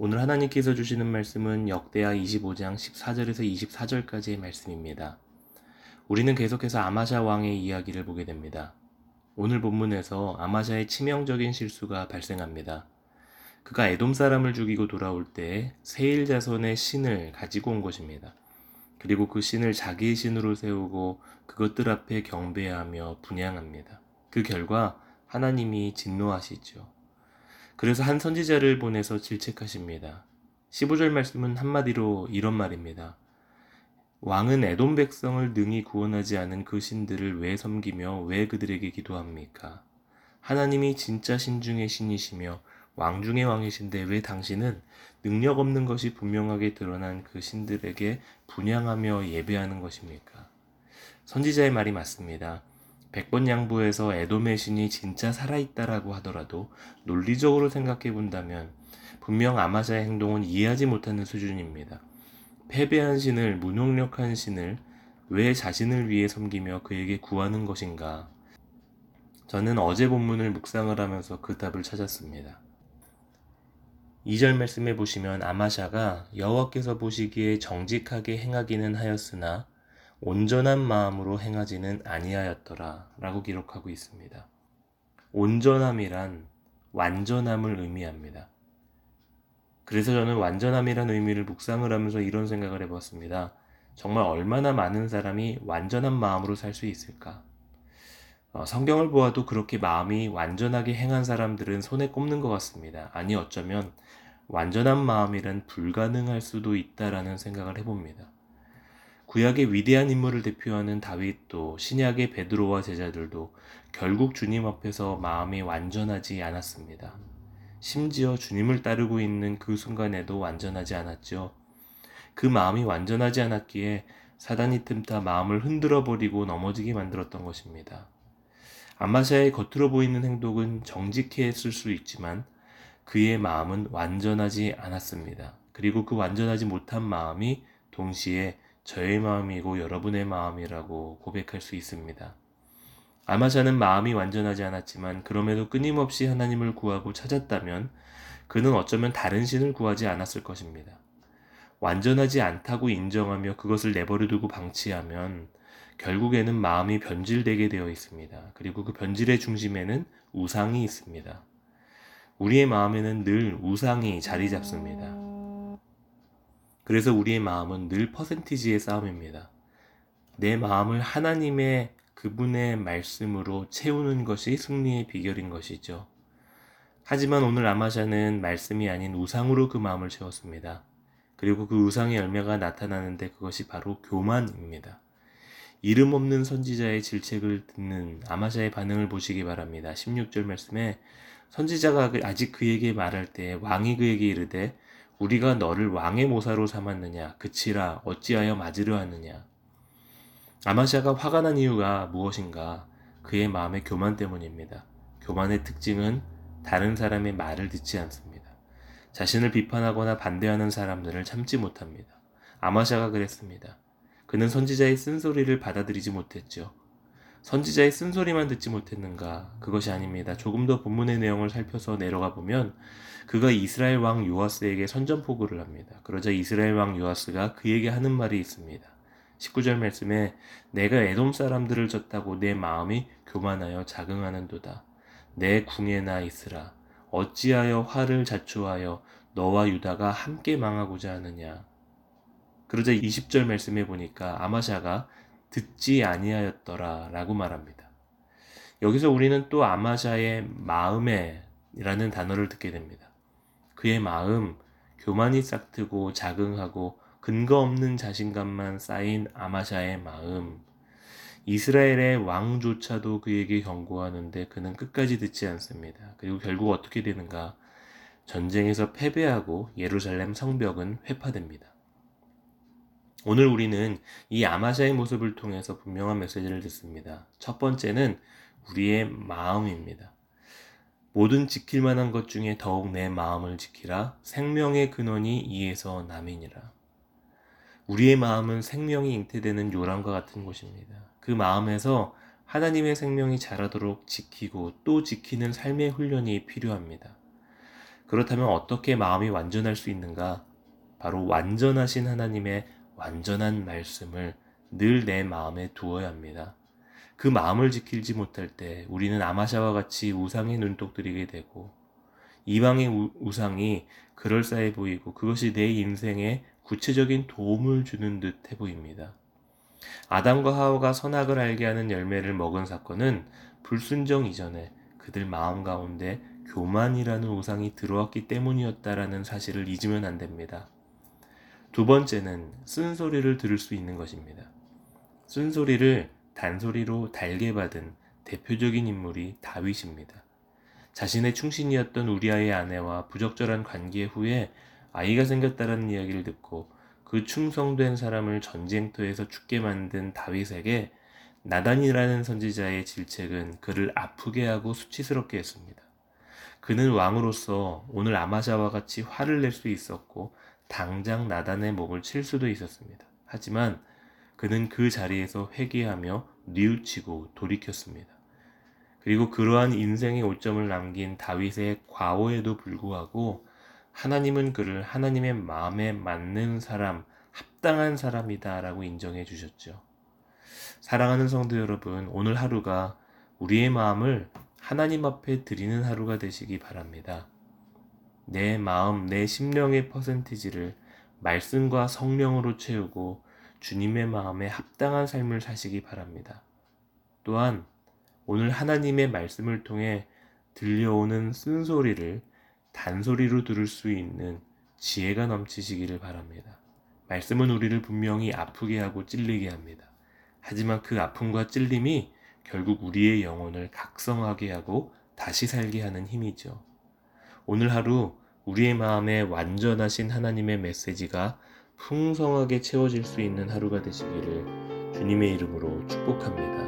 오늘 하나님께서 주시는 말씀은 역대하 25장 14절에서 24절까지의 말씀입니다. 우리는 계속해서 아마샤 왕의 이야기를 보게 됩니다. 오늘 본문에서 아마샤의 치명적인 실수가 발생합니다. 그가 에돔 사람을 죽이고 돌아올 때 세일 자손의 신을 가지고 온 것입니다. 그리고 그 신을 자기의 신으로 세우고 그것들 앞에 경배하며 분양합니다. 그 결과 하나님이 진노하시죠. 그래서 한 선지자를 보내서 질책하십니다. 15절 말씀은 한마디로 이런 말입니다. 왕은 에돔 백성을 능히 구원하지 않은 그 신들을 왜 섬기며 왜 그들에게 기도합니까? 하나님이 진짜 신 중의 신이시며 왕 중의 왕이신데 왜 당신은 능력 없는 것이 분명하게 드러난 그 신들에게 분양하며 예배하는 것입니까? 선지자의 말이 맞습니다. 백번 양보해서 에돔의 신이 진짜 살아있다라고 하더라도 논리적으로 생각해 본다면 분명 아마샤의 행동은 이해하지 못하는 수준입니다. 패배한 신을, 무능력한 신을 왜 자신을 위해 섬기며 그에게 구하는 것인가? 저는 어제 본문을 묵상을 하면서 그 답을 찾았습니다. 2절 말씀에 보시면 아마샤가 여호와께서 보시기에 정직하게 행하기는 하였으나 온전한 마음으로 행하지는 아니하였더라 라고 기록하고 있습니다. 온전함이란 완전함을 의미합니다. 그래서 저는 완전함이란 의미를 묵상을 하면서 이런 생각을 해봤습니다. 정말 얼마나 많은 사람이 완전한 마음으로 살 수 있을까? 어, 성경을 보아도 그렇게 마음이 완전하게 행한 사람들은 손에 꼽는 것 같습니다. 아니 어쩌면 완전한 마음이란 불가능할 수도 있다라는 생각을 해봅니다. 구약의 위대한 인물을 대표하는 다윗도 신약의 베드로와 제자들도 결국 주님 앞에서 마음이 완전하지 않았습니다. 심지어 주님을 따르고 있는 그 순간에도 완전하지 않았죠. 그 마음이 완전하지 않았기에 사단이 틈타 마음을 흔들어 버리고 넘어지게 만들었던 것입니다. 아마샤의 겉으로 보이는 행동은 정직했을 수 있지만 그의 마음은 완전하지 않았습니다. 그리고 그 완전하지 못한 마음이 동시에 저의 마음이고 여러분의 마음이라고 고백할 수 있습니다. 아마샤는 마음이 완전하지 않았지만 그럼에도 끊임없이 하나님을 구하고 찾았다면 그는 어쩌면 다른 신을 구하지 않았을 것입니다. 완전하지 않다고 인정하며 그것을 내버려두고 방치하면 결국에는 마음이 변질되게 되어 있습니다. 그리고 그 변질의 중심에는 우상이 있습니다. 우리의 마음에는 늘 우상이 자리 잡습니다. 그래서 우리의 마음은 늘 퍼센티지의 싸움입니다. 내 마음을 하나님의 그분의 말씀으로 채우는 것이 승리의 비결인 것이죠. 하지만 오늘 아마샤는 말씀이 아닌 우상으로 그 마음을 채웠습니다. 그리고 그 우상의 열매가 나타나는데 그것이 바로 교만입니다. 이름 없는 선지자의 질책을 듣는 아마샤의 반응을 보시기 바랍니다. 16절 말씀에 선지자가 아직 그에게 말할 때 왕이 그에게 이르되 우리가 너를 왕의 모사로 삼았느냐 그치라 어찌하여 맞으려 하느냐 아마샤가 화가 난 이유가 무엇인가 그의 마음의 교만 때문입니다. 교만의 특징은 다른 사람의 말을 듣지 않습니다. 자신을 비판하거나 반대하는 사람들을 참지 못합니다. 아마샤가 그랬습니다. 그는 선지자의 쓴소리를 받아들이지 못했죠. 선지자의 쓴소리만 듣지 못했는가? 그것이 아닙니다. 조금 더 본문의 내용을 살펴서 내려가 보면 그가 이스라엘 왕 요아스에게 선전포고를 합니다. 그러자 이스라엘 왕 요아스가 그에게 하는 말이 있습니다. 19절 말씀에 내가 에돔 사람들을 졌다고 내 마음이 교만하여 자긍하는도다. 내 궁에 나 있으라. 어찌하여 화를 자초하여 너와 유다가 함께 망하고자 하느냐. 그러자 20절 말씀에 보니까 아마샤가 듣지 아니하였더라 라고 말합니다. 여기서 우리는 또 아마샤의 마음에 라는 단어를 듣게 됩니다. 그의 마음, 교만이 싹트고 자긍하고 근거 없는 자신감만 쌓인 아마샤의 마음, 이스라엘의 왕조차도 그에게 경고하는데 그는 끝까지 듣지 않습니다. 그리고 결국 어떻게 되는가? 전쟁에서 패배하고 예루살렘 성벽은 회파됩니다. 오늘 우리는 이 아마샤의 모습을 통해서 분명한 메시지를 듣습니다. 첫 번째는 우리의 마음입니다. 모든 지킬 만한 것 중에 더욱 내 마음을 지키라. 생명의 근원이 이에서 남이니라. 우리의 마음은 생명이 잉태되는 요람과 같은 곳입니다. 그 마음에서 하나님의 생명이 자라도록 지키고 또 지키는 삶의 훈련이 필요합니다. 그렇다면 어떻게 마음이 완전할 수 있는가? 바로 완전하신 하나님의 완전한 말씀을 늘 내 마음에 두어야 합니다. 그 마음을 지키지 못할 때 우리는 아마샤와 같이 우상에 눈독 들이게 되고 이방의 우, 우상이 그럴싸해 보이고 그것이 내 인생에 구체적인 도움을 주는 듯해 보입니다. 아담과 하와가 선악을 알게 하는 열매를 먹은 사건은 불순종 이전에 그들 마음 가운데 교만이라는 우상이 들어왔기 때문이었다라는 사실을 잊으면 안 됩니다. 두 번째는 쓴소리를 들을 수 있는 것입니다. 쓴소리를 단소리로 달게 받은 대표적인 인물이 다윗입니다. 자신의 충신이었던 우리아의 아내와 부적절한 관계 후에 아이가 생겼다라는 이야기를 듣고 그 충성된 사람을 전쟁터에서 죽게 만든 다윗에게 나단이라는 선지자의 질책은 그를 아프게 하고 수치스럽게 했습니다. 그는 왕으로서 오늘 아마샤와 같이 화를 낼 수 있었고 당장 나단의 목을 칠 수도 있었습니다. 하지만 그는 그 자리에서 회개하며 뉘우치고 돌이켰습니다. 그리고 그러한 인생의 오점을 남긴 다윗의 과오에도 불구하고 하나님은 그를 하나님의 마음에 맞는 사람, 합당한 사람이다 라고 인정해 주셨죠. 사랑하는 성도 여러분, 오늘 하루가 우리의 마음을 하나님 앞에 드리는 하루가 되시기 바랍니다. 내 마음, 내 심령의 퍼센티지를 말씀과 성령으로 채우고 주님의 마음에 합당한 삶을 사시기 바랍니다. 또한 오늘 하나님의 말씀을 통해 들려오는 쓴소리를 단소리로 들을 수 있는 지혜가 넘치시기를 바랍니다. 말씀은 우리를 분명히 아프게 하고 찔리게 합니다. 하지만 그 아픔과 찔림이 결국 우리의 영혼을 각성하게 하고 다시 살게 하는 힘이죠. 오늘 하루 우리의 마음에 완전하신 하나님의 메시지가 풍성하게 채워질 수 있는 하루가 되시기를 주님의 이름으로 축복합니다.